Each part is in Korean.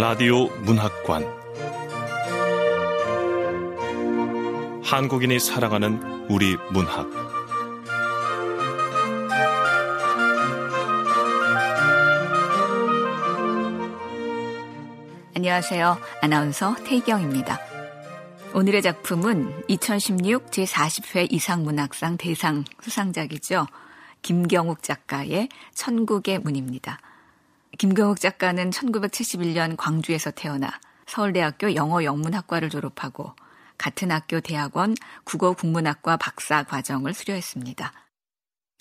라디오 문학관 한국인이 사랑하는 우리 문학 안녕하세요. 아나운서 태희경입니다. 오늘의 작품은 2016 제40회 이상문학상 대상 수상작이죠. 김경욱 작가의 천국의 문입니다. 김경욱 작가는 1971년 광주에서 태어나 서울대학교 영어영문학과를 졸업하고 같은 학교 대학원 국어국문학과 박사 과정을 수료했습니다.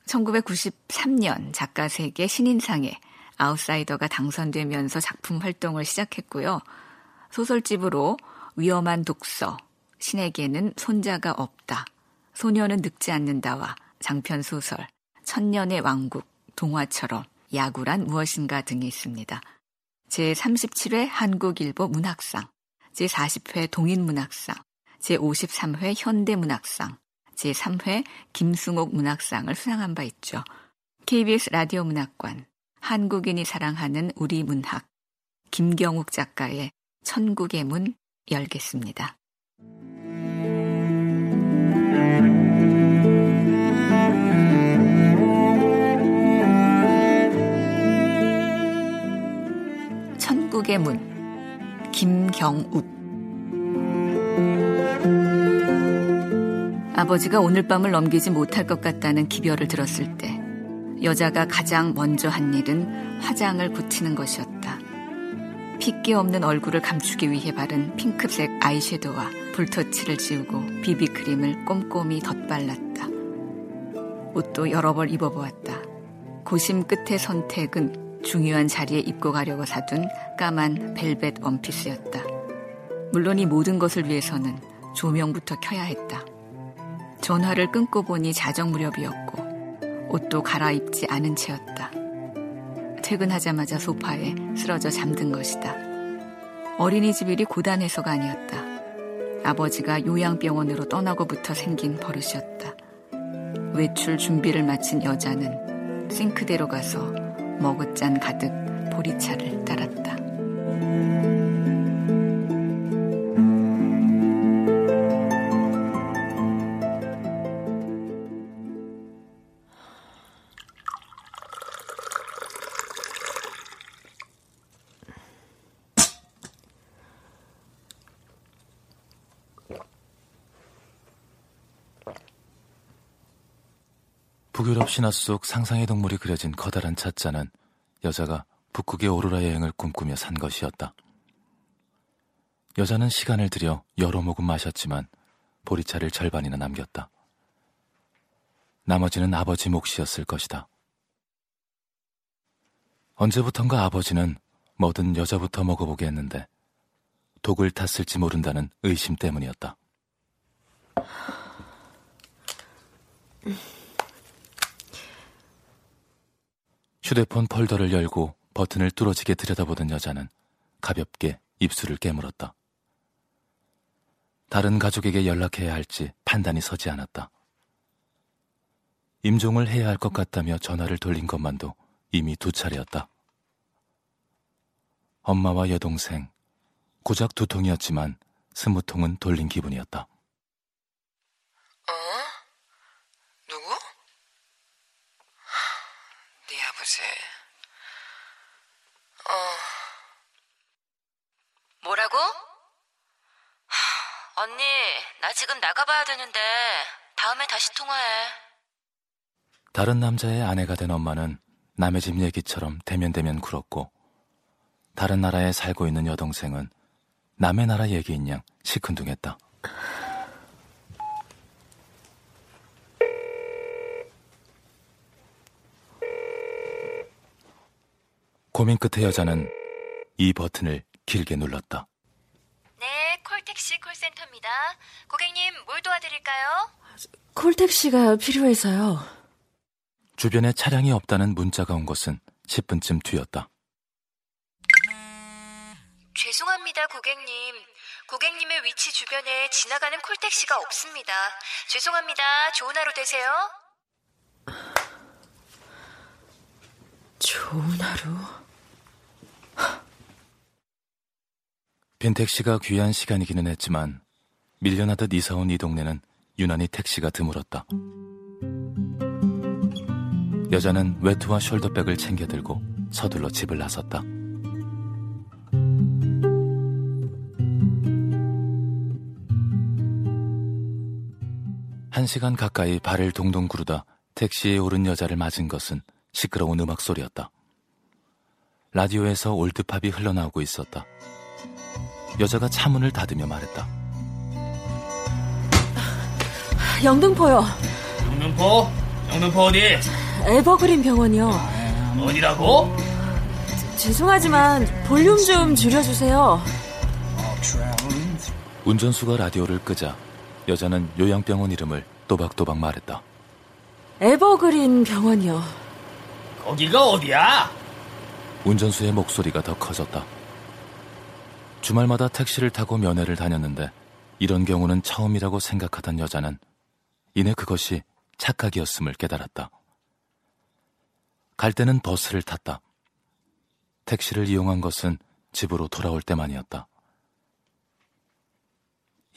1993년 작가 세계 신인상에 아웃사이더가 당선되면서 작품 활동을 시작했고요. 소설집으로 위험한 독서, 신에게는 손자가 없다, 소녀는 늙지 않는다와 장편 소설, 천년의 왕국, 동화처럼 야구란 무엇인가 등이 있습니다. 제37회 한국일보 문학상, 제40회 동인문학상, 제53회 현대문학상, 제3회 김승옥 문학상을 수상한 바 있죠. KBS 라디오 문학관, 한국인이 사랑하는 우리 문학, 김경욱 작가의 천국의 문 열겠습니다. 천국의 문, 김경욱. 아버지가 오늘 밤을 넘기지 못할 것 같다는 기별을 들었을 때, 여자가 가장 먼저 한 일은 화장을 굳히는 것이었다. 핏기 없는 얼굴을 감추기 위해 바른 핑크색 아이섀도우와 볼터치를 지우고 비비크림을 꼼꼼히 덧발랐다. 옷도 여러 벌 입어보았다. 고심 끝의 선택은 중요한 자리에 입고 가려고 사둔 까만 벨벳 원피스였다. 물론 이 모든 것을 위해서는 조명부터 켜야 했다. 전화를 끊고 보니 자정 무렵이었고 옷도 갈아입지 않은 채였다. 퇴근하자마자 소파에 쓰러져 잠든 것이다. 어린이집 일이 고단해서가 아니었다. 아버지가 요양병원으로 떠나고부터 생긴 버릇이었다. 외출 준비를 마친 여자는 싱크대로 가서 머그잔 가득 보리차를 따랐다. 북유럽 신화 속 상상의 동물이 그려진 커다란 찻잔은 여자가 북극의 오로라 여행을 꿈꾸며 산 것이었다. 여자는 시간을 들여 여러 모금 마셨지만 보리차를 절반이나 남겼다. 나머지는 아버지 몫이었을 것이다. 언제부턴가 아버지는 뭐든 여자부터 먹어보게 했는데 독을 탔을지 모른다는 의심 때문이었다. 휴대폰 폴더를 열고 버튼을 뚫어지게 들여다보던 여자는 가볍게 입술을 깨물었다. 다른 가족에게 연락해야 할지 판단이 서지 않았다. 임종을 해야 할 것 같다며 전화를 돌린 것만도 이미 두 차례였다. 엄마와 여동생, 고작 두 통이었지만 스무 통은 돌린 기분이었다. 어? 누구? 네 아버지. 어. 뭐라고? 하, 언니, 나 지금 나가봐야 되는데 다음에 다시 통화해. 다른 남자의 아내가 된 엄마는 남의 집 얘기처럼 대면대면 굴었고 다른 나라에 살고 있는 여동생은 남의 나라 얘기인 양 시큰둥했다. 고민 끝에 여자는 이 버튼을 길게 눌렀다. 네, 콜택시 콜센터입니다. 고객님, 뭘 도와드릴까요? 콜택시가 필요해서요. 주변에 차량이 없다는 문자가 온 것은 10분쯤 뒤였다. 죄송합니다, 고객님. 고객님의 위치 주변에 지나가는 콜택시가 없습니다. 죄송합니다. 좋은 하루 되세요. 좋은 하루. 빈 택시가 귀한 시간이기는 했지만 밀려나듯 이사온 이 동네는 유난히 택시가 드물었다. 여자는 외투와 숄더백을 챙겨 들고 서둘러 집을 나섰다. 한 시간 가까이 발을 동동 구르다 택시에 오른 여자를 맞은 것은 시끄러운 음악 소리였다. 라디오에서 올드팝이 흘러나오고 있었다. 여자가 차문을 닫으며 말했다. 영등포요. 영등포? 영등포 어디? 에버그린 병원이요. 어디라고? 죄송하지만 볼륨 좀 줄여주세요. 운전수가 라디오를 끄자 여자는 요양병원 이름을 또박또박 말했다. 에버그린 병원이요. 거기가 어디야? 운전수의 목소리가 더 커졌다. 주말마다 택시를 타고 면회를 다녔는데 이런 경우는 처음이라고 생각하던 여자는 이내 그것이 착각이었음을 깨달았다. 갈 때는 버스를 탔다. 택시를 이용한 것은 집으로 돌아올 때만이었다.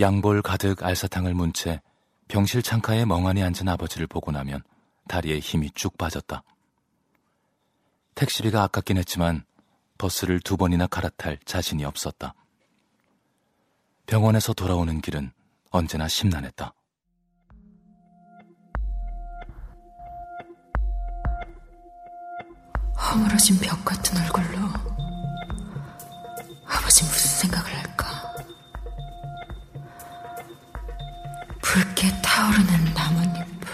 양볼 가득 알사탕을 문 채 병실 창가에 멍하니 앉은 아버지를 보고 나면 다리에 힘이 쭉 빠졌다. 택시비가 아깝긴 했지만 버스를 두 번이나 갈아탈 자신이 없었다. 병원에서 돌아오는 길은 언제나 심란했다. 허물어진 벽 같은 얼굴로 아버지 무슨 생각을 할까? 붉게 타오르는 나뭇잎을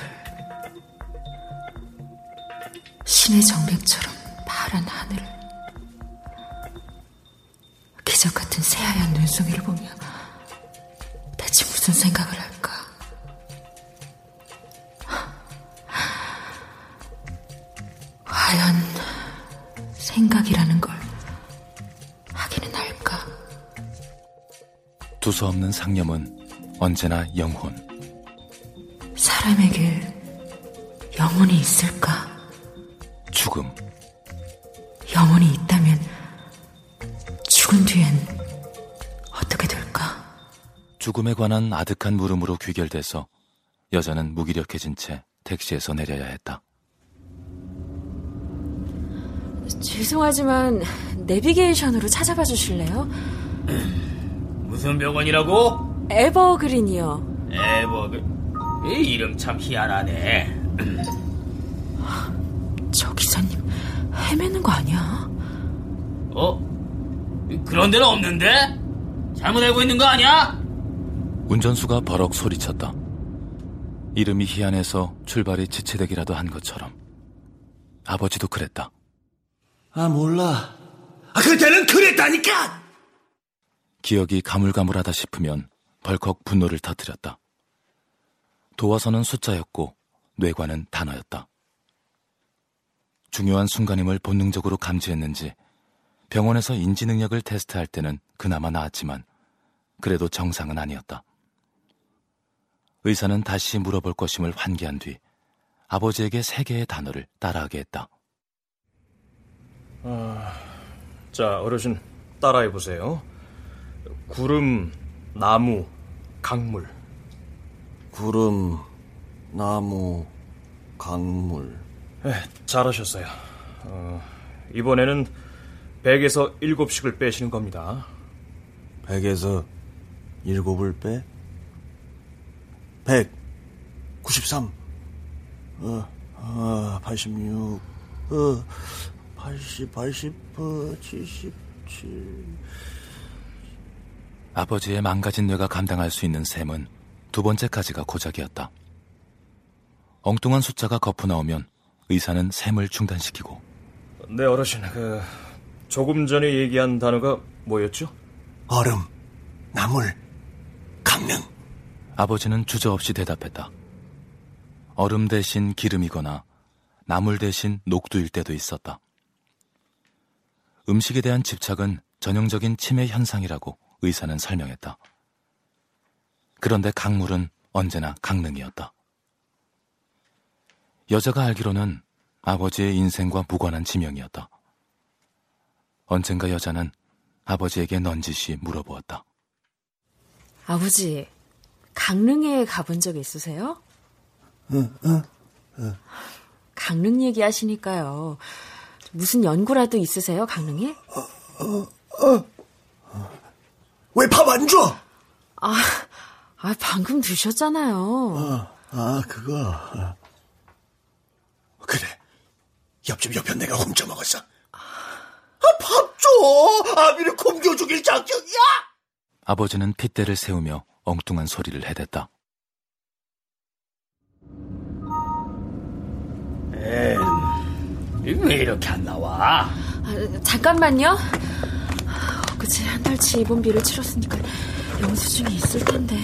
신의 정백처럼 파란 하늘을 기적 같은 새하얀 눈송이를 보며 대체 무슨 생각을 할까? 과연 생각이라는 걸 하기는 할까? 두서없는 상념은 언제나 영혼. 사람에게 영혼이 있을까? 죽음. 죽음에 관한 아득한 물음으로 귀결돼서 여자는 무기력해진 채 택시에서 내려야 했다. 죄송하지만 내비게이션으로 찾아봐 주실래요? 무슨 병원이라고? 에버그린이요. 에버, 그, 이 이름 참 희한하네. 저 기사님 헤매는 거 아니야? 어? 그런 데는 없는데? 잘못 알고 있는 거 아니야? 운전수가 버럭 소리쳤다. 이름이 희한해서 출발이 지체되기라도 한 것처럼. 아버지도 그랬다. 아, 몰라. 아, 그때는 그랬다니까! 기억이 가물가물하다 싶으면 벌컥 분노를 터뜨렸다. 도화선은 숫자였고 뇌관은 단어였다. 중요한 순간임을 본능적으로 감지했는지 병원에서 인지 능력을 테스트할 때는 그나마 나았지만 그래도 정상은 아니었다. 의사는 다시 물어볼 것임을 환기한 뒤 아버지에게 세 개의 단어를 따라하게 했다. 자, 어르신 따라해 보세요. 구름, 나무, 강물. 구름, 나무, 강물. 네, 잘하셨어요. 어, 이번에는 100에서 7씩을 빼시는 겁니다. 100에서 7을 빼? 100, 93, 어, 어, 86, 어, 80, 80, 어, 77. 아버지의 망가진 뇌가 감당할 수 있는 셈은 두 번째까지가 고작이었다. 엉뚱한 숫자가 거푸 나오면 의사는 셈을 중단시키고 네, 어르신. 그 조금 전에 얘기한 단어가 뭐였죠? 얼음, 나물, 강릉. 아버지는 주저없이 대답했다. 얼음 대신 기름이거나 나물 대신 녹두일 때도 있었다. 음식에 대한 집착은 전형적인 치매 현상이라고 의사는 설명했다. 그런데 강물은 언제나 강릉이었다. 여자가 알기로는 아버지의 인생과 무관한 지명이었다. 언젠가 여자는 아버지에게 넌지시 물어보았다. 아버지, 강릉에 가본 적 있으세요? 응, 응, 응. 강릉 얘기하시니까요. 무슨 연구라도 있으세요, 강릉에? 어, 어, 어. 왜 밥 안 줘? 아, 아, 방금 드셨잖아요. 어, 아, 그거. 그래. 옆집 옆편 내가 훔쳐 먹었어. 아, 밥 줘! 아비를 굶겨 죽일 작정이야! 아버지는 핏대를 세우며 엉뚱한 소리를 해댔다. 왜 이렇게 안 나와? 아, 잠깐만요. 그치, 한 달치 입원비를 치렀으니까 영수증이 있을 텐데.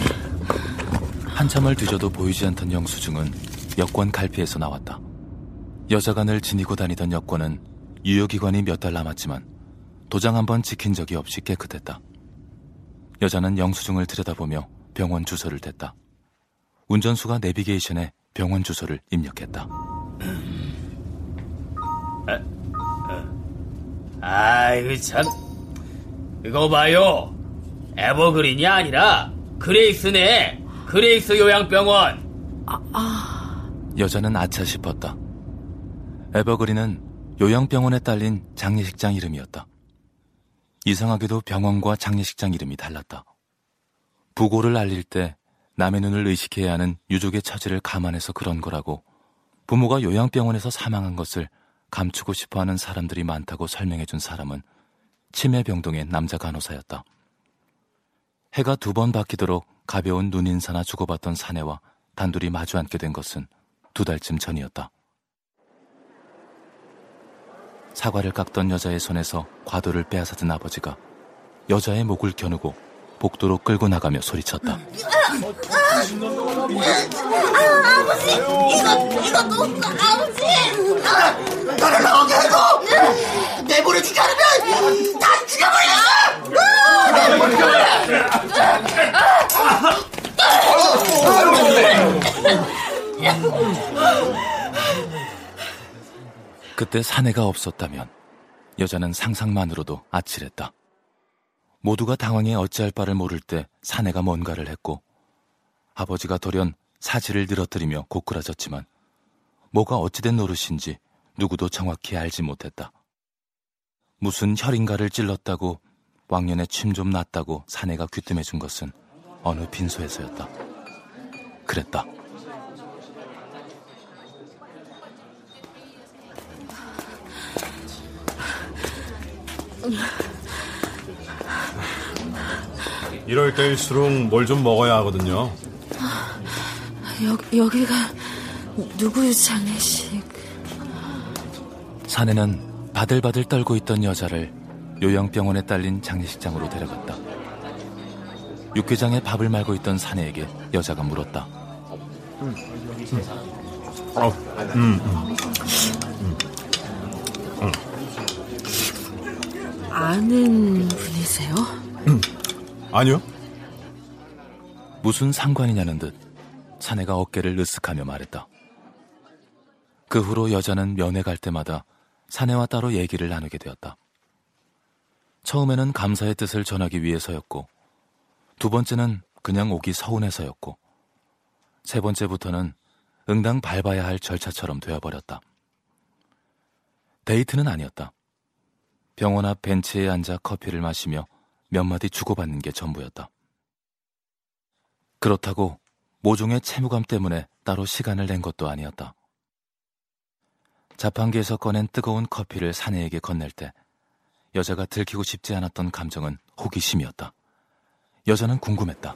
한참을 뒤져도 보이지 않던 영수증은 여권 갈피에서 나왔다. 여자가 늘 지니고 다니던 여권은 유효기간이 몇 달 남았지만 도장 한 번 지킨 적이 없이 깨끗했다. 여자는 영수증을 들여다보며 병원 주소를 댔다. 운전수가 내비게이션에 병원 주소를 입력했다. 아이고 참. 이거 봐요. 에버그린이 아니라 그레이스네. 그레이스 요양병원. 아, 아. 여자는 아차 싶었다. 에버그린은 요양병원에 딸린 장례식장 이름이었다 이상하게도 병원과 장례식장 이름이 달랐다 부고를 알릴 때 남의 눈을 의식해야 하는 유족의 처지를 감안해서 그런 거라고 부모가 요양병원에서 사망한 것을 감추고 싶어 하는 사람들이 많다고 설명해 준 사람은 치매병동의 남자 간호사였다. 해가 두 번 바뀌도록 가벼운 눈인사나 주고받던 사내와 단둘이 마주 앉게 된 것은 두 달쯤 전이었다. 사과를 깎던 여자의 손에서 과도를 빼앗아든 아버지가 여자의 목을 겨누고 복도로 끌고 나가며 소리쳤다. 아, 아버지, 이거, 이거 너무, 아버지! 나를 나오게 해도! 내보내주지 않으면 다 죽여버려! 그때 사내가 없었다면 여자는 상상만으로도 아찔했다. 모두가 당황해 어찌할 바를 모를 때 사내가 뭔가를 했고 아버지가 돌연 사지를 늘어뜨리며 고꾸라졌지만 뭐가 어찌된 노릇인지 누구도 정확히 알지 못했다. 무슨 혈인가를 찔렀다고 왕년에 침 좀 났다고 사내가 귀뜸해 준 것은 어느 빈소에서였다. 그랬다. 이럴 때일수록 뭘 좀 먹어야 하거든요. 여, 여기가 누구의 장례식? 사내는 바들바들 떨고 있던 여자를 요양병원에 딸린 장례식장으로 데려갔다. 육개장에 밥을 말고 있던 사내에게 여자가 물었다. 음. 어, 음, 음. 아는 분이세요? 아니요. 무슨 상관이냐는 듯 사내가 어깨를 으쓱하며 말했다. 그 후로 여자는 면회 갈 때마다 사내와 따로 얘기를 나누게 되었다. 처음에는 감사의 뜻을 전하기 위해서였고, 두 번째는 그냥 오기 서운해서였고, 세 번째부터는 응당 밟아야 할 절차처럼 되어버렸다. 데이트는 아니었다. 병원 앞 벤치에 앉아 커피를 마시며 몇 마디 주고받는 게 전부였다. 그렇다고 모종의 채무감 때문에 따로 시간을 낸 것도 아니었다. 자판기에서 꺼낸 뜨거운 커피를 사내에게 건넬 때 여자가 들키고 싶지 않았던 감정은 호기심이었다. 여자는 궁금했다.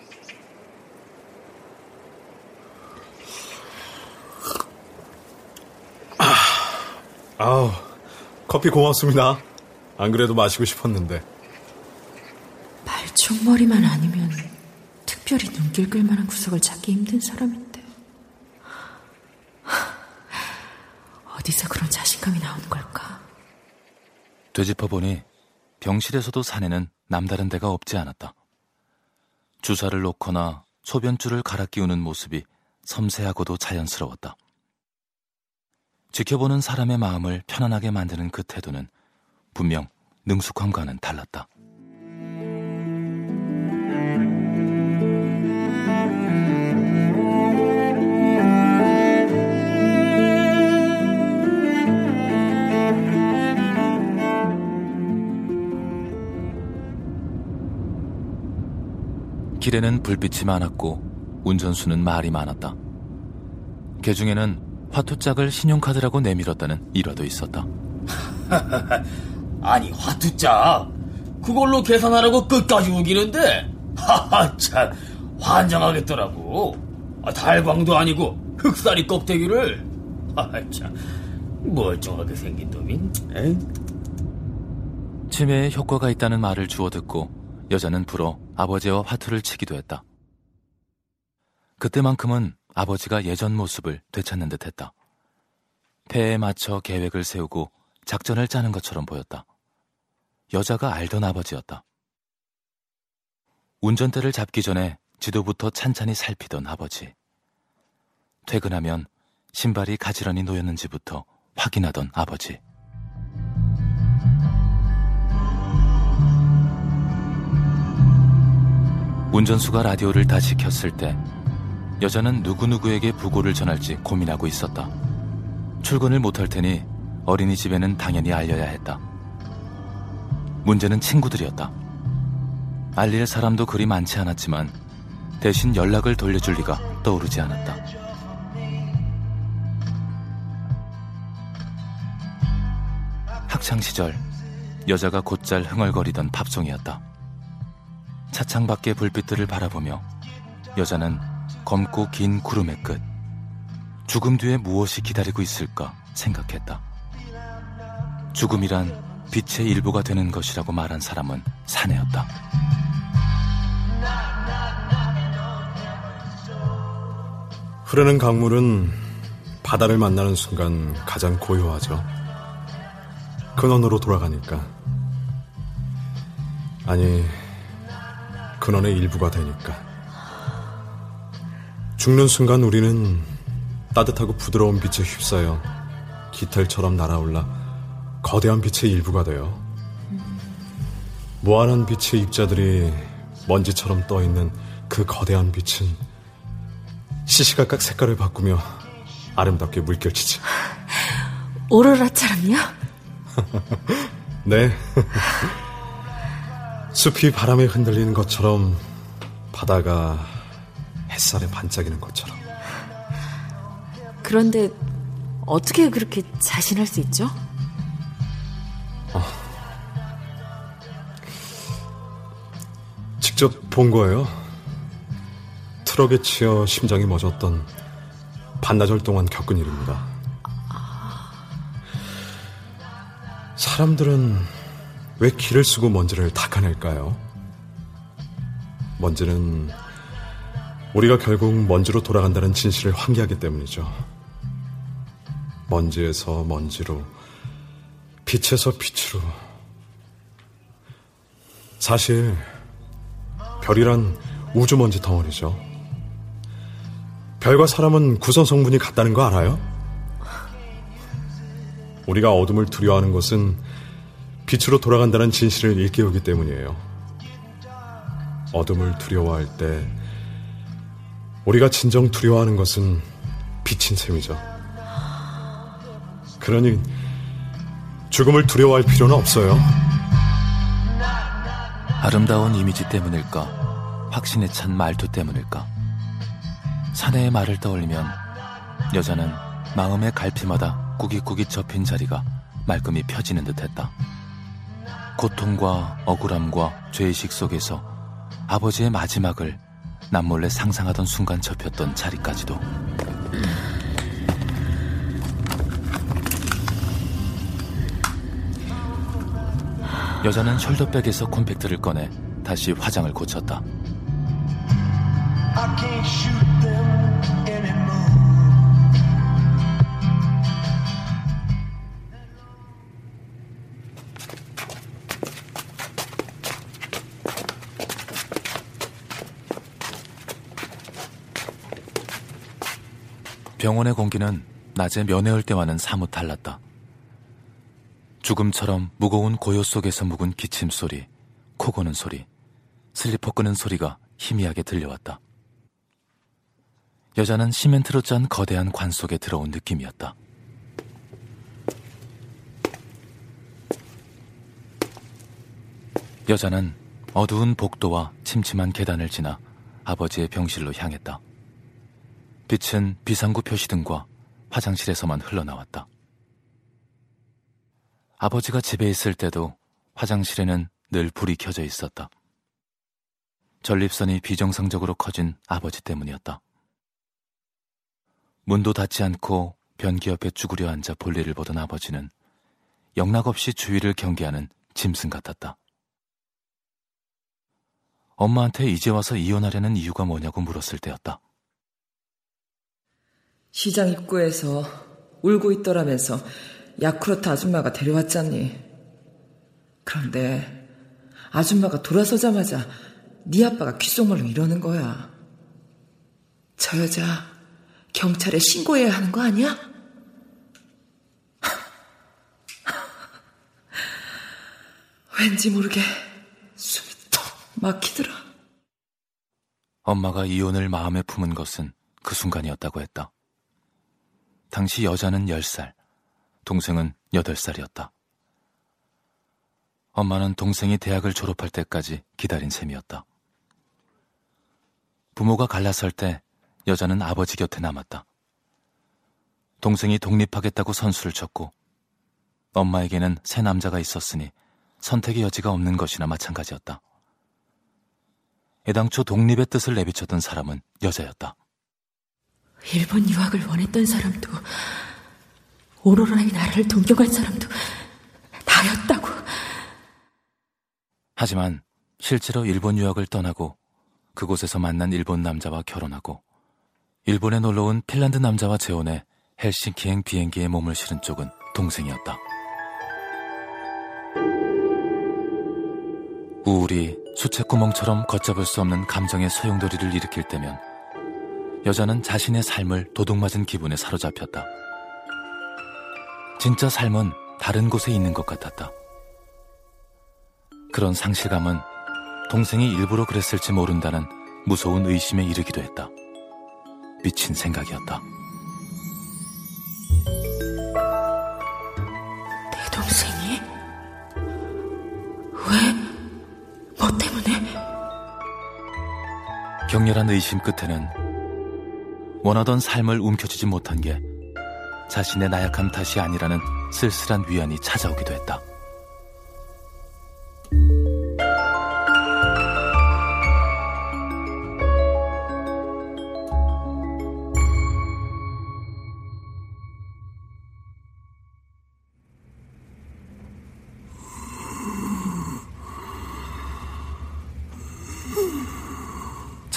아, 아우, 커피 고맙습니다. 안 그래도 마시고 싶었는데. 말총머리만 아니면 특별히 눈길 끌만한 구석을 찾기 힘든 사람인데. 어디서 그런 자신감이 나오는 걸까? 되짚어보니 병실에서도 사내는 남다른 데가 없지 않았다. 주사를 놓거나 소변줄을 갈아 끼우는 모습이 섬세하고도 자연스러웠다. 지켜보는 사람의 마음을 편안하게 만드는 그 태도는 분명 능숙함과는 달랐다. 길에는 불빛이 많았고 운전수는 말이 많았다. 개 중에는 화투짝을 신용카드라고 내밀었다는 일화도 있었다. 아니 화투짝 그걸로 계산하라고 끝까지 우기는데 하하 참 환장하겠더라고 아, 달광도 아니고 흑사리 껍데기를 하하 참 멀쩡하게 생긴 놈이. 치매에 효과가 있다는 말을 주워 듣고 여자는 불어 아버지와 화투를 치기도 했다. 그때만큼은 아버지가 예전 모습을 되찾는 듯 했다. 패에 맞춰 계획을 세우고 작전을 짜는 것처럼 보였다. 여자가 알던 아버지였다. 운전대를 잡기 전에 지도부터 찬찬히 살피던 아버지. 퇴근하면 신발이 가지런히 놓였는지부터 확인하던 아버지. 운전수가 라디오를 다시 켰을 때 여자는 누구누구에게 부고를 전할지 고민하고 있었다. 출근을 못할 테니 어린이집에는 당연히 알려야 했다. 문제는 친구들이었다. 알릴 사람도 그리 많지 않았지만 대신 연락을 돌려줄 리가 떠오르지 않았다. 학창 시절 여자가 곧잘 흥얼거리던 팝송이었다. 차창 밖의 불빛들을 바라보며 여자는 검고 긴 구름의 끝, 죽음 뒤에 무엇이 기다리고 있을까 생각했다. 죽음이란 빛의 일부가 되는 것이라고 말한 사람은 사내였다. 흐르는 강물은 바다를 만나는 순간 가장 고요하죠. 근원으로 돌아가니까. 아니, 근원의 일부가 되니까. 죽는 순간 우리는 따뜻하고 부드러운 빛에 휩싸여 깃털처럼 날아올라 거대한 빛의 일부가 되어 무한한 빛의 입자들이 먼지처럼 떠있는 그 거대한 빛은 시시각각 색깔을 바꾸며 아름답게 물결치지. 오로라처럼요? 네. 숲이 바람에 흔들리는 것처럼 바다가 햇살에 반짝이는 것처럼. 그런데 어떻게 그렇게 자신할 수 있죠? 어. 직접 본 거예요. 트럭에 치여 심장이 멎었던 반나절 동안 겪은 일입니다. 사람들은 왜 길을 쓰고 먼지를 닦아낼까요? 먼지는 우리가 결국 먼지로 돌아간다는 진실을 환기하기 때문이죠. 먼지에서 먼지로, 빛에서 빛으로. 사실, 별이란 우주먼지 덩어리죠. 별과 사람은 구성 성분이 같다는 거 알아요? 우리가 어둠을 두려워하는 것은 빛으로 돌아간다는 진실을 일깨우기 때문이에요. 어둠을 두려워할 때 우리가 진정 두려워하는 것은 빛인 셈이죠. 그러니 죽음을 두려워할 필요는 없어요. 아름다운 이미지 때문일까? 확신에 찬 말투 때문일까? 사내의 말을 떠올리면 여자는 마음의 갈피마다 꾸깃꾸깃 접힌 자리가 말끔히 펴지는 듯했다. 고통과 억울함과 죄의식 속에서 아버지의 마지막을 남몰래 상상하던 순간 접혔던 자리까지도. 여자는 숄더백에서 콤팩트를 꺼내 다시 화장을 고쳤다. 병원의 공기는 낮에 면회올 때와는 사뭇 달랐다. 죽음처럼 무거운 고요 속에서 묵은 기침 소리, 코 고는 소리, 슬리퍼 끄는 소리가 희미하게 들려왔다. 여자는 시멘트로 짠 거대한 관 속에 들어온 느낌이었다. 여자는 어두운 복도와 침침한 계단을 지나 아버지의 병실로 향했다. 빛은 비상구 표시등과 화장실에서만 흘러나왔다. 아버지가 집에 있을 때도 화장실에는 늘 불이 켜져 있었다. 전립선이 비정상적으로 커진 아버지 때문이었다. 문도 닫지 않고 변기 옆에 쭈그려 앉아 볼일을 보던 아버지는 영락없이 주위를 경계하는 짐승 같았다. 엄마한테 이제 와서 이혼하려는 이유가 뭐냐고 물었을 때였다. 시장 입구에서 울고 있더라면서 야쿠르트 아줌마가 데려왔잖니. 그런데 아줌마가 돌아서자마자 네 아빠가 귓속말로 이러는 거야. 저 여자 경찰에 신고해야 하는 거 아니야? 왠지 모르게 숨이 턱 막히더라. 엄마가 이혼을 마음에 품은 것은 그 순간이었다고 했다. 당시 여자는 10살, 동생은 8살이었다. 엄마는 동생이 대학을 졸업할 때까지 기다린 셈이었다. 부모가 갈라설 때 여자는 아버지 곁에 남았다. 동생이 독립하겠다고 선수를 쳤고 엄마에게는 새 남자가 있었으니 선택의 여지가 없는 것이나 마찬가지였다. 애당초 독립의 뜻을 내비쳤던 사람은 여자였다. 일본 유학을 원했던 사람도 오로라의 나라를 동경한 사람도 나였다고. 하지만 실제로 일본 유학을 떠나고 그곳에서 만난 일본 남자와 결혼하고 일본에 놀러온 핀란드 남자와 재혼해 헬싱키행 비행기에 몸을 실은 쪽은 동생이었다. 우울이 수채구멍처럼 걷잡을 수 없는 감정의 소용돌이를 일으킬 때면 여자는 자신의 삶을 도둑맞은 기분에 사로잡혔다. 진짜 삶은 다른 곳에 있는 것 같았다. 그런 상실감은 동생이 일부러 그랬을지 모른다는 무서운 의심에 이르기도 했다. 미친 생각이었다. 내 동생이? 왜? 뭐 때문에? 격렬한 의심 끝에는 원하던 삶을 움켜쥐지 못한 게 자신의 나약함 탓이 아니라는 쓸쓸한 위안이 찾아오기도 했다.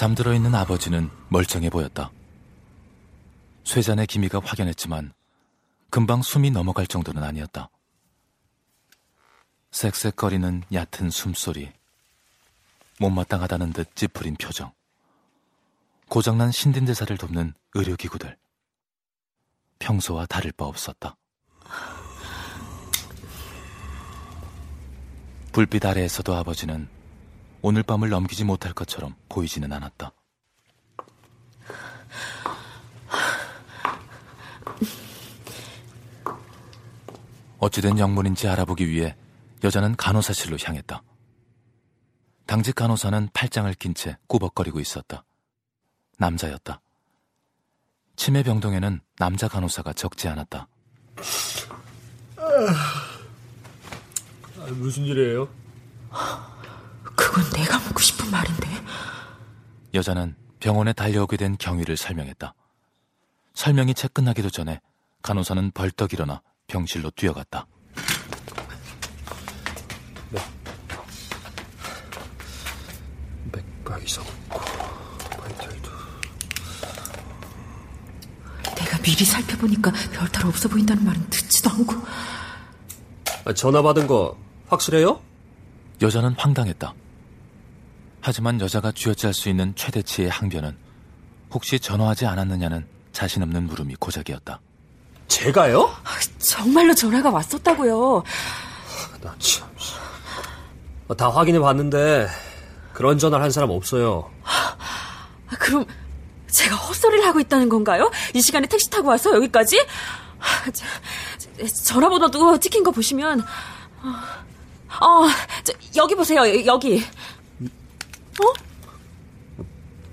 잠들어 있는 아버지는 멀쩡해 보였다. 쇠잔의 기미가 확연했지만 금방 숨이 넘어갈 정도는 아니었다. 쌕쌕거리는 얕은 숨소리, 못마땅하다는 듯 찌푸린 표정, 고장난 신딘대사를 돕는 의료기구들. 평소와 다를 바 없었다. 불빛 아래에서도 아버지는 오늘 밤을 넘기지 못할 것처럼 보이지는 않았다. 어찌된 영문인지 알아보기 위해 여자는 간호사실로 향했다. 당직 간호사는 팔짱을 낀 채 꾸벅거리고 있었다. 남자였다. 치매 병동에는 남자 간호사가 적지 않았다. 아, 무슨 일이에요? 그건 내가 묻고 싶은 말인데. 여자는 병원에 달려오게 된 경위를 설명했다. 설명이 채 끝나기도 전에 간호사는 벌떡 일어나 병실로 뛰어갔다. 네. 맥박이 썩고 관절도. 내가 미리 살펴보니까 별탈 없어 보인다는 말은 듣지도 않고. 아, 전화 받은 거 확실해요? 여자는 황당했다. 하지만 여자가 쥐어짤 수 있는 최대치의 항변은 혹시 전화하지 않았느냐는 자신 없는 물음이 고작이었다. 제가요? 정말로 전화가 왔었다고요. 나 참. 다 확인해 봤는데 그런 전화를 한 사람 없어요. 아, 그럼 제가 헛소리를 하고 있다는 건가요? 이 시간에 택시 타고 와서 여기까지? 전화번호도 찍힌 거 보시면 어, 어 저, 여기 보세요 여기 어?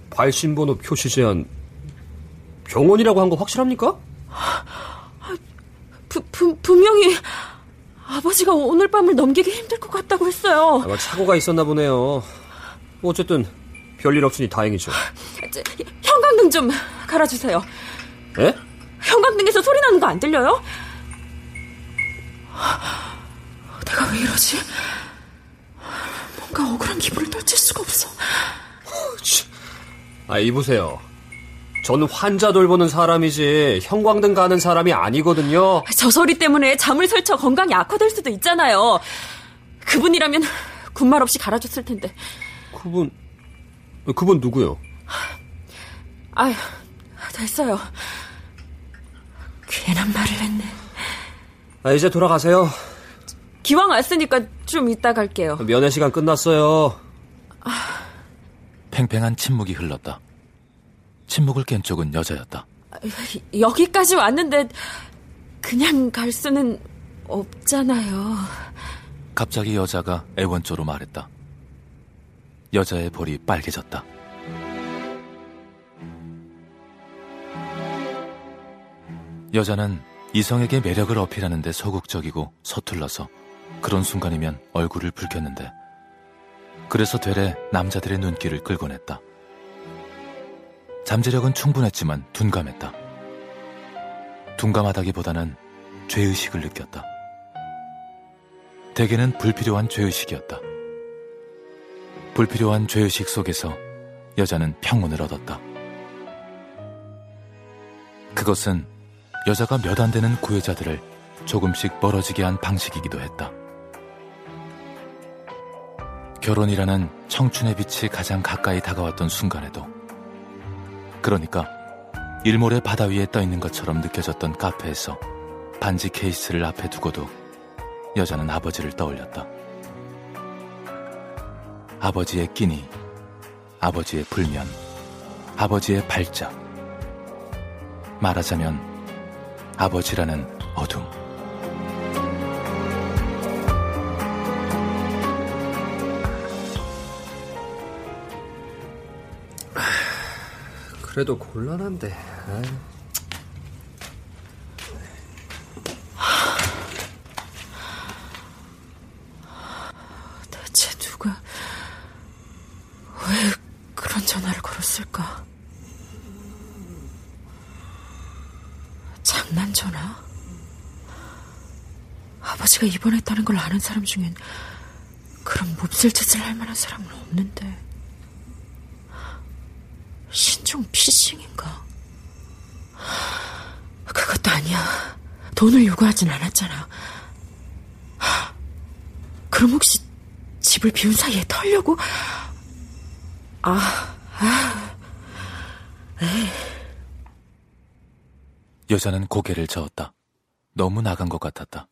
발신번호 표시 제한 병원이라고 한 거 확실합니까? 부, 부, 분명히 아버지가 오늘 밤을 넘기기 힘들 것 같다고 했어요. 아마 사고가 있었나 보네요. 어쨌든 별일 없으니 다행이죠. 저, 형광등 좀 갈아주세요. 예? 형광등에서 소리 나는 거 안 들려요? 내가 왜 이러지? 뭔가 억울한 기분을 떨칠 수가 없어. 아, 이보세요. 저는 환자 돌보는 사람이지 형광등 가는 사람이 아니거든요. 저 소리 때문에 잠을 설쳐 건강이 악화될 수도 있잖아요. 그분이라면 군말 없이 갈아줬을 텐데. 그분, 그분 누구요? 아휴, 됐어요. 괜한 말을 했네. 아, 이제 돌아가세요. 기왕 왔으니까 좀 이따 갈게요. 면회 시간 끝났어요. 아... 팽팽한 침묵이 흘렀다. 침묵을 깬 쪽은 여자였다. 여기까지 왔는데 그냥 갈 수는 없잖아요. 갑자기 여자가 애원조로 말했다. 여자의 볼이 빨개졌다. 여자는 이성에게 매력을 어필하는데 소극적이고 서툴러서 그런 순간이면 얼굴을 붉혔는데 그래서 되레 남자들의 눈길을 끌곤 했다. 잠재력은 충분했지만 둔감했다. 둔감하다기보다는 죄의식을 느꼈다. 대개는 불필요한 죄의식이었다. 불필요한 죄의식 속에서 여자는 평온을 얻었다. 그것은 여자가 몇 안 되는 구애자들을 조금씩 멀어지게 한 방식이기도 했다. 결혼이라는 청춘의 빛이 가장 가까이 다가왔던 순간에도 그러니까 일몰의 바다 위에 떠 있는 것처럼 느껴졌던 카페에서 반지 케이스를 앞에 두고도 여자는 아버지를 떠올렸다. 아버지의 끼니, 아버지의 불면, 아버지의 발작. 말하자면 아버지라는 어둠. 그래도 곤란한데. 대체 누가 왜 그런 전화를 걸었을까? 장난 전화? 아버지가 입원했다는 걸 아는 사람 중엔 그런 몹쓸 짓을 할 만한 사람은 없는데. 신종 피싱인가? 그것도 아니야. 돈을 요구하진 않았잖아. 그럼 혹시 집을 비운 사이에 털려고? 아, 아, 에이. 여자는 고개를 저었다. 너무 나간 것 같았다.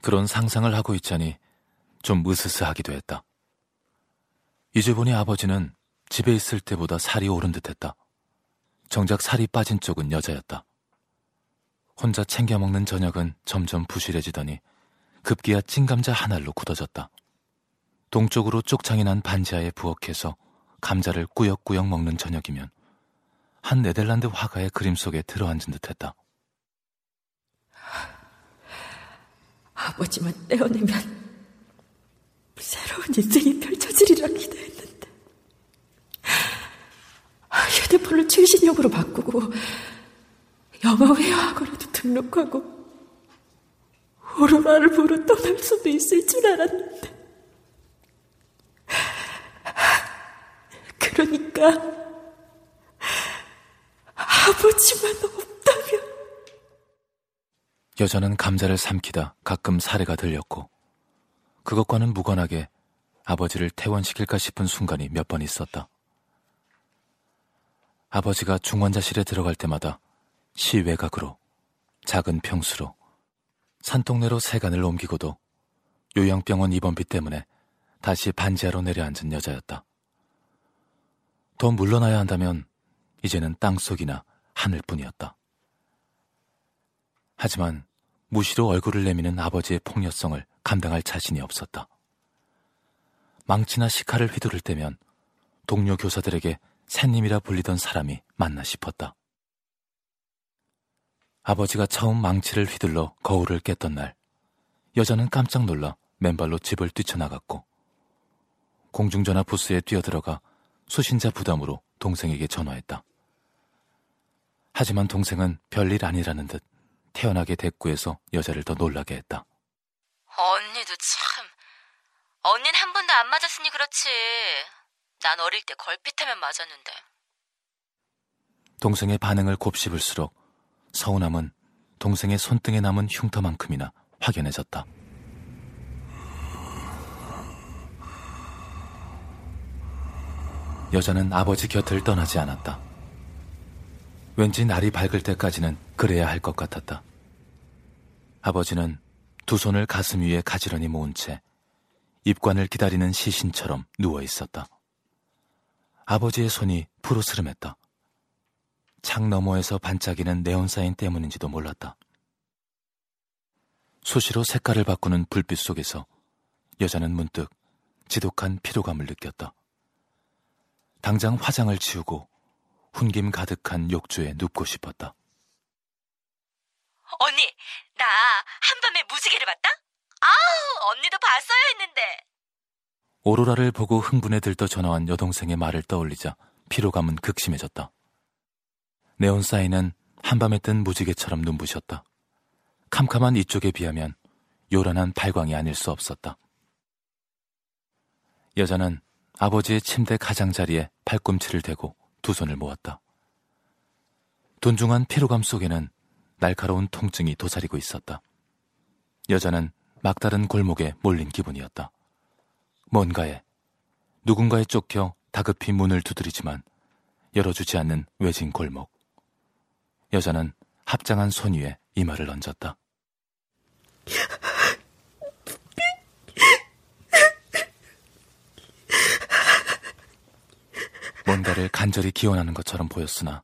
그런 상상을 하고 있자니 좀 으스스하기도 했다. 이제 보니 아버지는 집에 있을 때보다 살이 오른 듯 했다. 정작 살이 빠진 쪽은 여자였다. 혼자 챙겨 먹는 저녁은 점점 부실해지더니 급기야 찐감자 한 알로 굳어졌다. 동쪽으로 쪽창이 난 반지하에 부엌에서 감자를 꾸역꾸역 먹는 저녁이면 한 네덜란드 화가의 그림 속에 들어앉은 듯 했다. 아버지만 떼어내면 새로운 인생이 펼쳐지리라 기대했는데 휴대폰을 최신형으로 바꾸고 영어 회화학원에도 등록하고 오로라를 보러 떠날 수도 있을 줄 알았는데 그러니까 아버지만 없다면 여자는 감자를 삼키다 가끔 사례가 들렸고 그것과는 무관하게 아버지를 퇴원시킬까 싶은 순간이 몇 번 있었다. 아버지가 중환자실에 들어갈 때마다 시외곽으로 작은 평수로 산동네로 세간을 옮기고도 요양병원 입원비 때문에 다시 반지하로 내려앉은 여자였다. 더 물러나야 한다면 이제는 땅속이나 하늘뿐이었다. 하지만 무시로 얼굴을 내미는 아버지의 폭력성을 감당할 자신이 없었다. 망치나 식칼을 휘두를 때면 동료 교사들에게 새님이라 불리던 사람이 맞나 싶었다. 아버지가 처음 망치를 휘둘러 거울을 깼던 날, 여자는 깜짝 놀라 맨발로 집을 뛰쳐나갔고, 공중전화 부스에 뛰어들어가 수신자 부담으로 동생에게 전화했다. 하지만 동생은 별일 아니라는 듯 태어나게 대꾸해서 여자를 더 놀라게 했다. 언니도 참. 언닌 한 번도 안 맞았으니 그렇지. 난 어릴 때 걸핏하면 맞았는데. 동생의 반응을 곱씹을수록 서운함은 동생의 손등에 남은 흉터만큼이나 확연해졌다. 여자는 아버지 곁을 떠나지 않았다. 왠지 날이 밝을 때까지는 그래야 할 것 같았다. 아버지는 두 손을 가슴 위에 가지런히 모은 채 입관을 기다리는 시신처럼 누워 있었다. 아버지의 손이 푸르스름했다. 창 너머에서 반짝이는 네온사인 때문인지도 몰랐다. 수시로 색깔을 바꾸는 불빛 속에서 여자는 문득 지독한 피로감을 느꼈다. 당장 화장을 지우고 훈김 가득한 욕조에 눕고 싶었다. 언니, 나 한밤에 무지개를 봤다? 아우, 언니도 봤어야 했는데. 오로라를 보고 흥분에 들떠 전화한 여동생의 말을 떠올리자 피로감은 극심해졌다. 네온 사인은 한밤에 뜬 무지개처럼 눈부셨다. 캄캄한 이쪽에 비하면 요란한 발광이 아닐 수 없었다. 여자는 아버지의 침대 가장자리에 팔꿈치를 대고 두 손을 모았다. 돈중한 피로감 속에는 날카로운 통증이 도사리고 있었다. 여자는 막다른 골목에 몰린 기분이었다. 뭔가에, 누군가에 쫓겨 다급히 문을 두드리지만 열어주지 않는 외진 골목. 여자는 합장한 손 위에 이마를 얹었다. 뭔가를 간절히 기원하는 것처럼 보였으나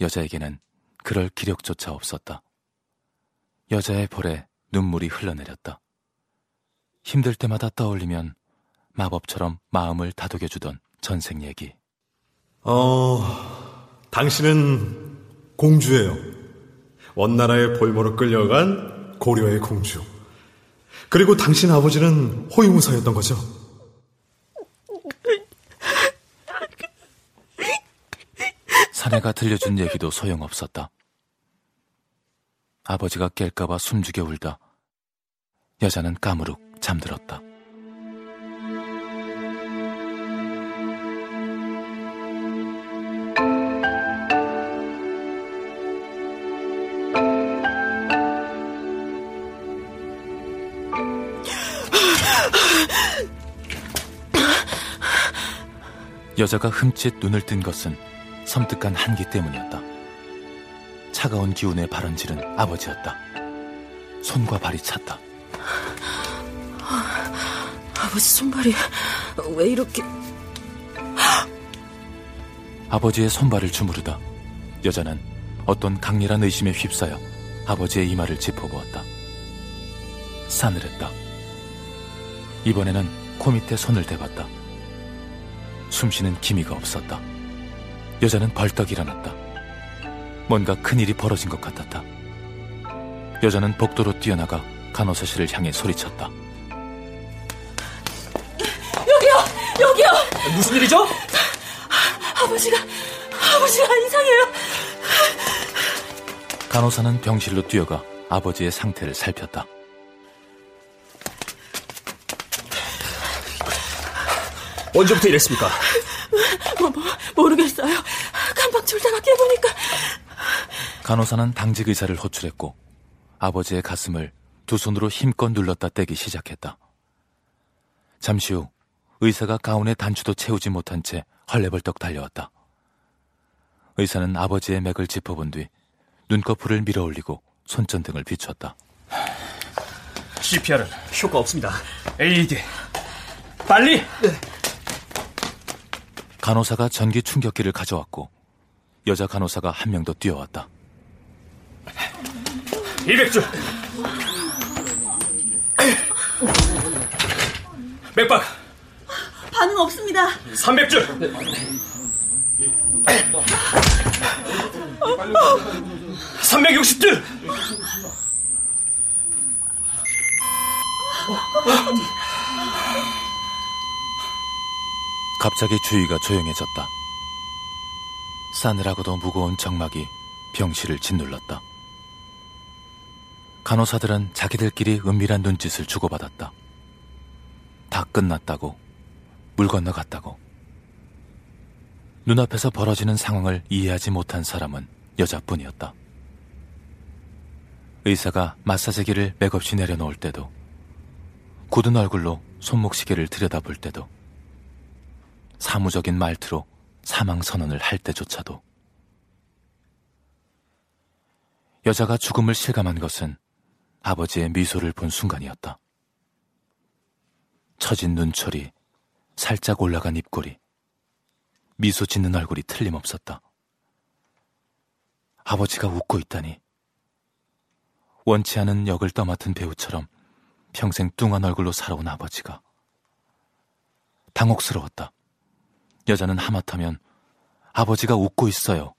여자에게는 그럴 기력조차 없었다. 여자의 볼에 눈물이 흘러내렸다. 힘들 때마다 떠올리면 마법처럼 마음을 다독여주던 전생 얘기. 어, 당신은 공주예요. 원나라의 볼모로 끌려간 고려의 공주. 그리고 당신 아버지는 호위무사였던 거죠. 사내가 들려준 얘기도 소용없었다. 아버지가 깰까봐 숨죽여 울다 여자는 까무룩 잠들었다. 여자가 흠칫 눈을 뜬 것은 섬뜩한 한기 때문이었다. 차가운 기운에 발언질은 아버지였다. 손과 발이 찼다. 아버지 손발이 왜 이렇게... 아버지의 손발을 주무르다 여자는 어떤 강렬한 의심에 휩싸여 아버지의 이마를 짚어보았다. 싸늘했다. 이번에는 코 밑에 손을 대봤다. 숨쉬는 기미가 없었다. 여자는 벌떡 일어났다. 뭔가 큰일이 벌어진 것 같았다. 여자는 복도로 뛰어나가 간호사실을 향해 소리쳤다. 여기요! 여기요! 무슨 일이죠? 아버지가, 아버지가 이상해요. 간호사는 병실로 뛰어가 아버지의 상태를 살폈다. 언제부터 이랬습니까? 뭐, 뭐, 모르겠어요. 깜빡 졸다가 깨보니까. 간호사는 당직 의사를 호출했고 아버지의 가슴을 두 손으로 힘껏 눌렀다 떼기 시작했다. 잠시 후 의사가 가운의 단추도 채우지 못한 채 헐레벌떡 달려왔다. 의사는 아버지의 맥을 짚어본 뒤 눈꺼풀을 밀어 올리고 손전등을 비췄다. CPR은 효과 없습니다. AED. 빨리! 네. 간호사가 전기 충격기를 가져왔고 여자 간호사가 한 명 더 뛰어왔다. 200줄. 맥박. 반응 없습니다. 300줄. 360줄. 갑자기 주위가 조용해졌다. 싸늘하고도 무거운 정막이 병실을 짓눌렀다. 간호사들은 자기들끼리 은밀한 눈짓을 주고받았다. 다 끝났다고, 물 건너갔다고. 눈앞에서 벌어지는 상황을 이해하지 못한 사람은 여자뿐이었다. 의사가 마사지기를 맥없이 내려놓을 때도, 굳은 얼굴로 손목시계를 들여다볼 때도, 사무적인 말투로 사망 선언을 할 때조차도 여자가 죽음을 실감한 것은 아버지의 미소를 본 순간이었다. 처진 눈초리, 살짝 올라간 입꼬리, 미소 짓는 얼굴이 틀림없었다. 아버지가 웃고 있다니. 원치 않은 역을 떠맡은 배우처럼 평생 뚱한 얼굴로 살아온 아버지가 당혹스러웠다. 여자는 하마터면 아버지가 웃고 있어요.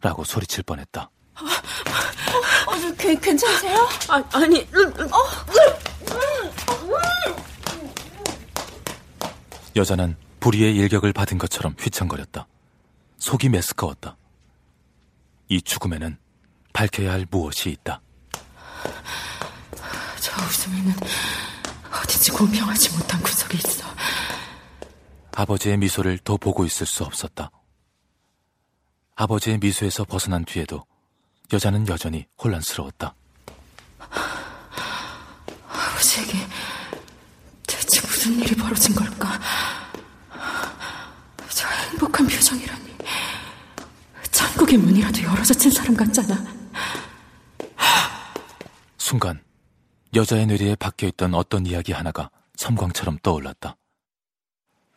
라고 소리칠 뻔했다. 어, 어, 괜, 괜찮으세요? 아, 아니, 어. 여자는 불의의 일격을 받은 것처럼 휘청거렸다. 속이 메스꺼웠다. 이 죽음에는 밝혀야 할 무엇이 있다. 저 웃음에는 어딘지 공평하지 못한 구석이 있어. 아버지의 미소를 더 보고 있을 수 없었다. 아버지의 미소에서 벗어난 뒤에도 여자는 여전히 혼란스러웠다. 아버지에게 대체 무슨 일이 벌어진 걸까? 저 행복한 표정이라니. 천국의 문이라도 열어젖힌 사람 같잖아. 순간 여자의 뇌리에 박혀있던 어떤 이야기 하나가 섬광처럼 떠올랐다.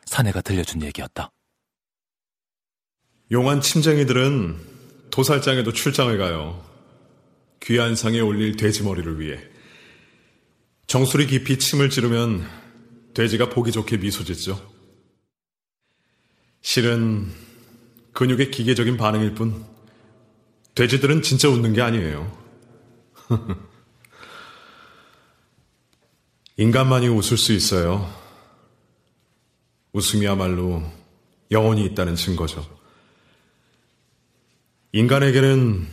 사내가 들려준 얘기였다. 용한 침쟁이들은 도살장에도 출장을 가요. 귀한 상에 올릴 돼지 머리를 위해. 정수리 깊이 침을 지르면 돼지가 보기 좋게 미소 짓죠. 실은 근육의 기계적인 반응일 뿐 돼지들은 진짜 웃는 게 아니에요. 인간만이 웃을 수 있어요. 웃음이야말로 영혼이 있다는 증거죠. 인간에게는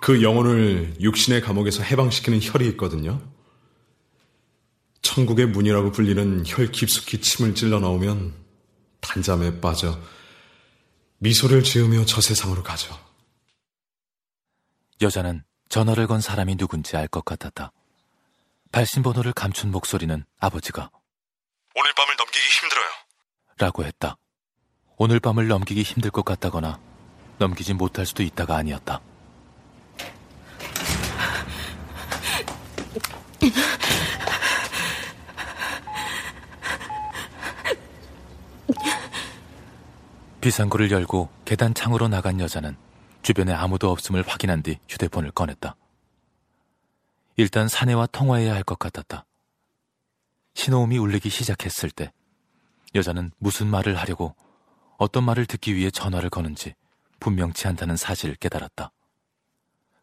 그 영혼을 육신의 감옥에서 해방시키는 혈이 있거든요. 천국의 문이라고 불리는 혈 깊숙이 침을 찔러 나오면 단잠에 빠져 미소를 지으며 저 세상으로 가죠. 여자는 전화를 건 사람이 누군지 알 것 같았다. 발신번호를 감춘 목소리는 아버지가 오늘 밤을 넘기기 힘들어요. 라고 했다. 오늘 밤을 넘기기 힘들 것 같다거나 넘기지 못할 수도 있다가 아니었다. 비상구를 열고 계단 창으로 나간 여자는 주변에 아무도 없음을 확인한 뒤 휴대폰을 꺼냈다. 일단 사내와 통화해야 할 것 같았다. 신호음이 울리기 시작했을 때 여자는 무슨 말을 하려고 어떤 말을 듣기 위해 전화를 거는지 분명치 않다는 사실을 깨달았다.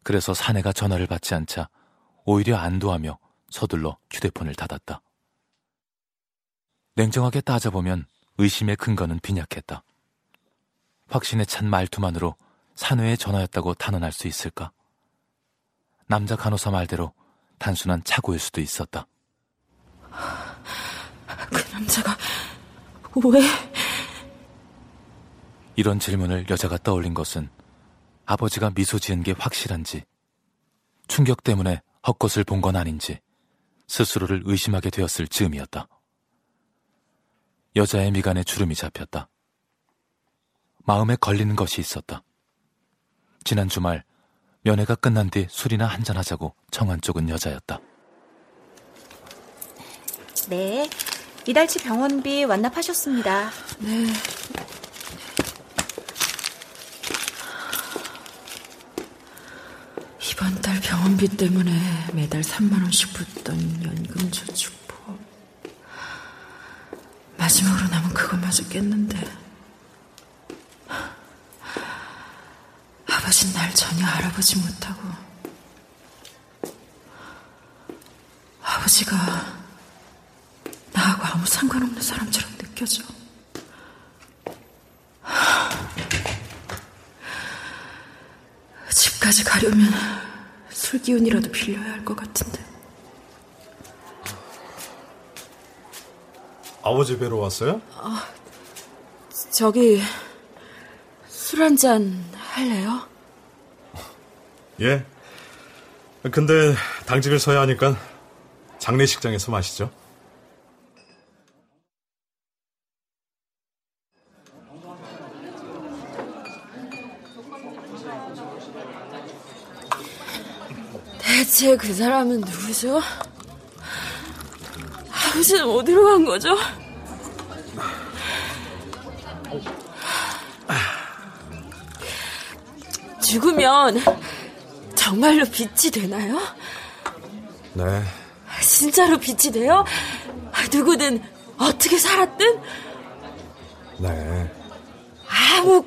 그래서 사내가 전화를 받지 않자 오히려 안도하며 서둘러 휴대폰을 닫았다. 냉정하게 따져보면 의심의 근거는 빈약했다. 확신에 찬 말투만으로 사내의 전화였다고 단언할 수 있을까? 남자 간호사 말대로 단순한 착오일 수도 있었다. 그 남자가 왜? 이런 질문을 여자가 떠올린 것은 아버지가 미소 지은 게 확실한지 충격 때문에 헛것을 본 건 아닌지 스스로를 의심하게 되었을 즈음이었다. 여자의 미간에 주름이 잡혔다. 마음에 걸리는 것이 있었다. 지난 주말 면회가 끝난 뒤 술이나 한잔하자고 청한 쪽은 여자였다. 네, 이달치 병원비 완납하셨습니다. 네. 이번 달 병원비 때문에 매달 3만 원씩 붙던 연금 저축법. 마지막으로 남은 그것마저 깼는데 아버진 날 전혀 알아보지 못하고 아버지가 나하고 아무 상관없는 사람처럼 느껴져. 집까지 가려면 술 기운이라도 빌려야 할 것 같은데. 아버지 뵈러 왔어요? 아, 저기 술 한 잔 할래요? 예. 근데 당직을 서야 하니까 장례식장에서 마시죠. 대체 그 사람은 누구죠? 아버지는 어디로 간 거죠? 죽으면 정말로 빛이 되나요? 네. 진짜로 빛이 돼요? 누구든 어떻게 살았든 네. 아무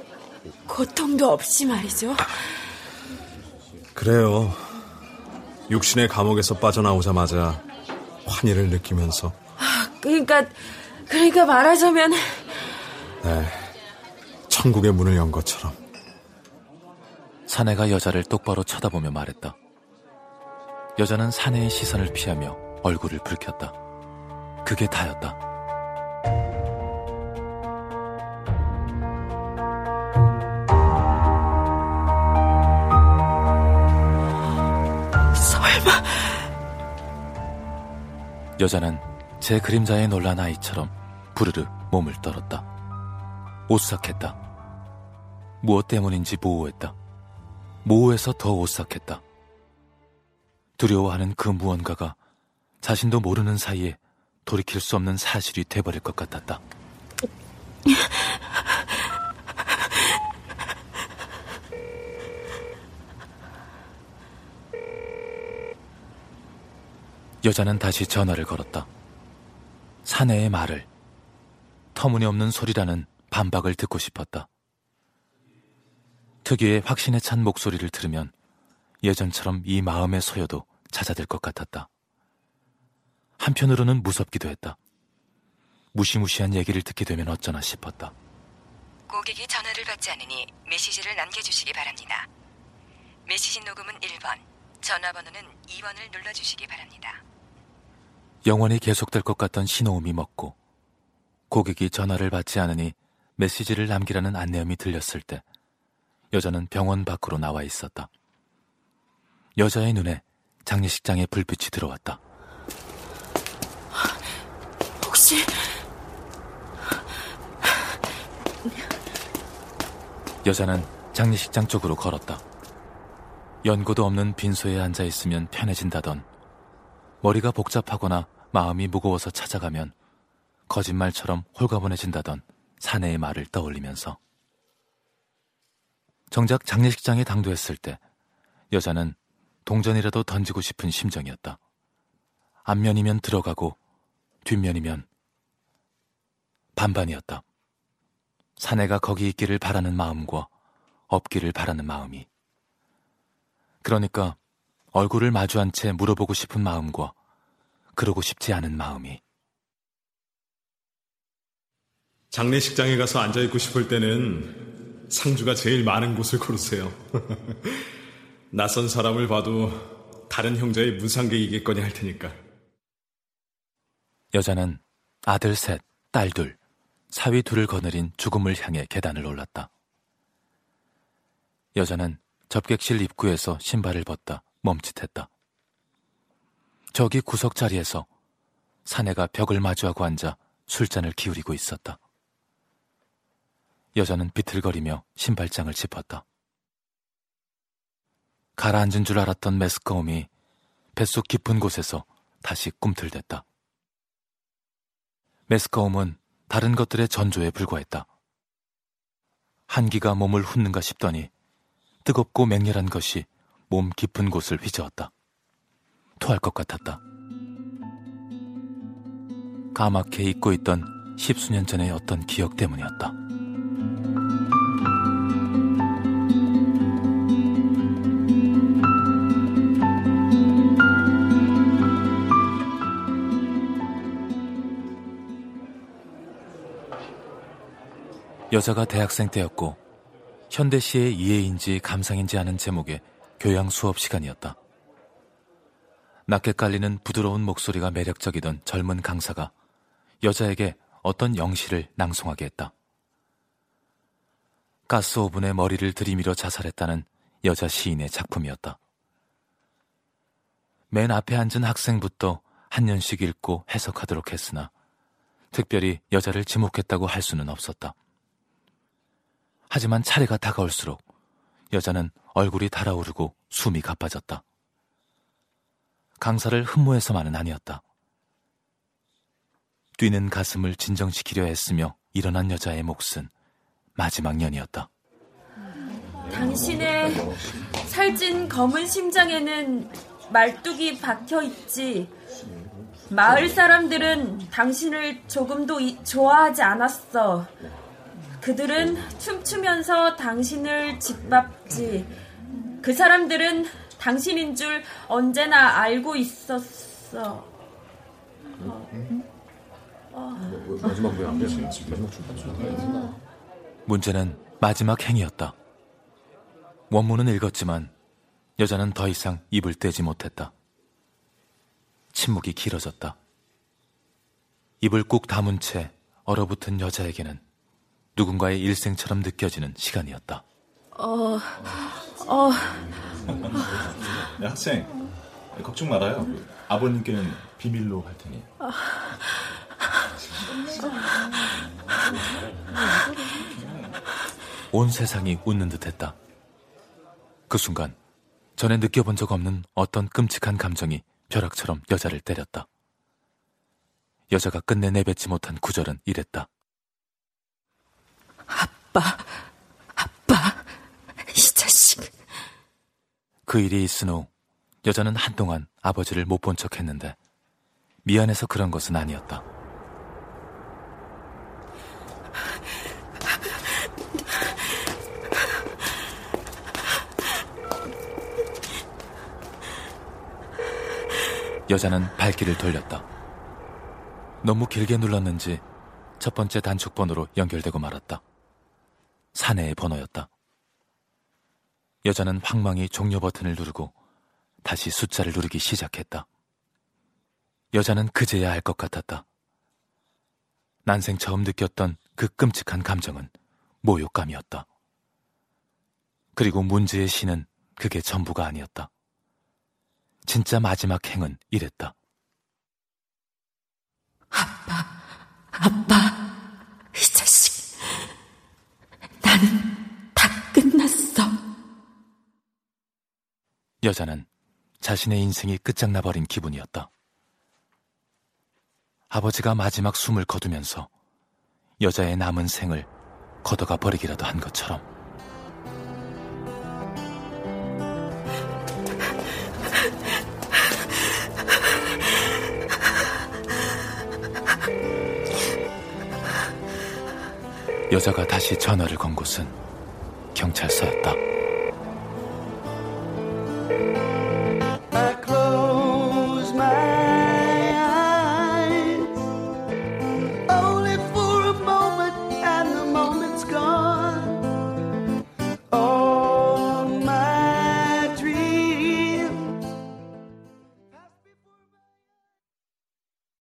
고통도 없이 말이죠. 그래요. 육신의 감옥에서 빠져나오자마자 환희를 느끼면서. 그러니까 그러니까 말하자면 네. 천국의 문을 연 것처럼. 사내가 여자를 똑바로 쳐다보며 말했다. 여자는 사내의 시선을 피하며 얼굴을 붉혔다. 그게 다였다. 여자는 제 그림자에 놀란 아이처럼 부르르 몸을 떨었다. 오싹했다. 무엇 때문인지 모호했다. 모호해서 더 오싹했다. 두려워하는 그 무언가가 자신도 모르는 사이에 돌이킬 수 없는 사실이 돼버릴 것 같았다. 여자는 다시 전화를 걸었다. 사내의 말을 터무니없는 소리라는 반박을 듣고 싶었다. 특유의 확신에 찬 목소리를 들으면 예전처럼 이 마음의 소요도 찾아들 것 같았다. 한편으로는 무섭기도 했다. 무시무시한 얘기를 듣게 되면 어쩌나 싶었다. 고객이 전화를 받지 않으니 메시지를 남겨주시기 바랍니다. 메시지 녹음은 1번, 전화번호는 2번을 눌러주시기 바랍니다. 영원히 계속될 것 같던 신호음이 먹고 고객이 전화를 받지 않으니 메시지를 남기라는 안내음이 들렸을 때 여자는 병원 밖으로 나와 있었다. 여자의 눈에 장례식장의 불빛이 들어왔다. 혹시 여자는 장례식장 쪽으로 걸었다. 연고도 없는 빈소에 앉아 있으면 편해진다던 머리가 복잡하거나 마음이 무거워서 찾아가면 거짓말처럼 홀가분해진다던 사내의 말을 떠올리면서 정작 장례식장에 당도했을 때 여자는 동전이라도 던지고 싶은 심정이었다. 앞면이면 들어가고 뒷면이면 반반이었다. 사내가 거기 있기를 바라는 마음과 없기를 바라는 마음이. 그러니까 얼굴을 마주한 채 물어보고 싶은 마음과 그러고 싶지 않은 마음이. 장례식장에 가서 앉아있고 싶을 때는 상주가 제일 많은 곳을 고르세요. 낯선 사람을 봐도 다른 형제의 무상객이겠거니 할 테니까. 여자는 아들 셋, 딸 둘, 사위 둘을 거느린 죽음을 향해 계단을 올랐다. 여자는 접객실 입구에서 신발을 벗다 멈칫했다. 저기 구석 자리에서 사내가 벽을 마주하고 앉아 술잔을 기울이고 있었다. 여자는 비틀거리며 신발장을 짚었다. 가라앉은 줄 알았던 메스꺼움이 뱃속 깊은 곳에서 다시 꿈틀댔다. 메스꺼움은 다른 것들의 전조에 불과했다. 한기가 몸을 훑는가 싶더니 뜨겁고 맹렬한 것이 몸 깊은 곳을 휘저었다. 토할 것 같았다. 까맣게 잊고 있던 십수년 전의 어떤 기억 때문이었다. 여자가 대학생 때였고 현대시의 이해인지 감상인지 아는 제목의 교양 수업 시간이었다. 낮게 깔리는 부드러운 목소리가 매력적이던 젊은 강사가 여자에게 어떤 영시를 낭송하게 했다. 가스 오븐에 머리를 들이밀어 자살했다는 여자 시인의 작품이었다. 맨 앞에 앉은 학생부터 한 년씩 읽고 해석하도록 했으나 특별히 여자를 지목했다고 할 수는 없었다. 하지만 차례가 다가올수록 여자는 얼굴이 달아오르고 숨이 가빠졌다. 강사를 흠모해서만은 아니었다. 뛰는 가슴을 진정시키려 했으며 일어난 여자의 몫은 마지막 년이었다. 당신의 살찐 검은 심장에는 말뚝이 박혀 있지. 마을 사람들은 당신을 조금도 이, 좋아하지 않았어. 그들은 춤추면서 당신을 짓밟지. 그 사람들은 당신인 줄 언제나 알고 있었어. 마지막 뭐야? 문제는 마지막 행이었다. 원문은 읽었지만 여자는 더 이상 입을 떼지 못했다. 침묵이 길어졌다. 입을 꾹 다문 채 얼어붙은 여자에게는 누군가의 일생처럼 느껴지는 시간이었다. 어, 어. 네, 학생, 걱정 말아요. 아버님께는 비밀로 할 테니. 온 세상이 웃는 듯했다. 그 순간 전에 느껴본 적 없는 어떤 끔찍한 감정이 벼락처럼 여자를 때렸다. 여자가 끝내 내뱉지 못한 구절은 이랬다. 아빠, 아빠, 이 자식. 그 일이 있은 후 여자는 한동안 아버지를 못 본 척 했는데 미안해서 그런 것은 아니었다. 여자는 발길을 돌렸다. 너무 길게 눌렀는지 첫 번째 단축 번호로 연결되고 말았다. 사내의 번호였다. 여자는 황망히 종료 버튼을 누르고 다시 숫자를 누르기 시작했다. 여자는 그제야 알 것 같았다. 난생 처음 느꼈던 그 끔찍한 감정은 모욕감이었다. 그리고 문제의 시는 그게 전부가 아니었다. 진짜 마지막 행은 이랬다. 아빠, 아빠, 이 자식. 나는 여자는 자신의 인생이 끝장나버린 기분이었다. 아버지가 마지막 숨을 거두면서 여자의 남은 생을 걷어가 버리기라도 한 것처럼. 여자가 다시 전화를 건 곳은 경찰서였다. thank you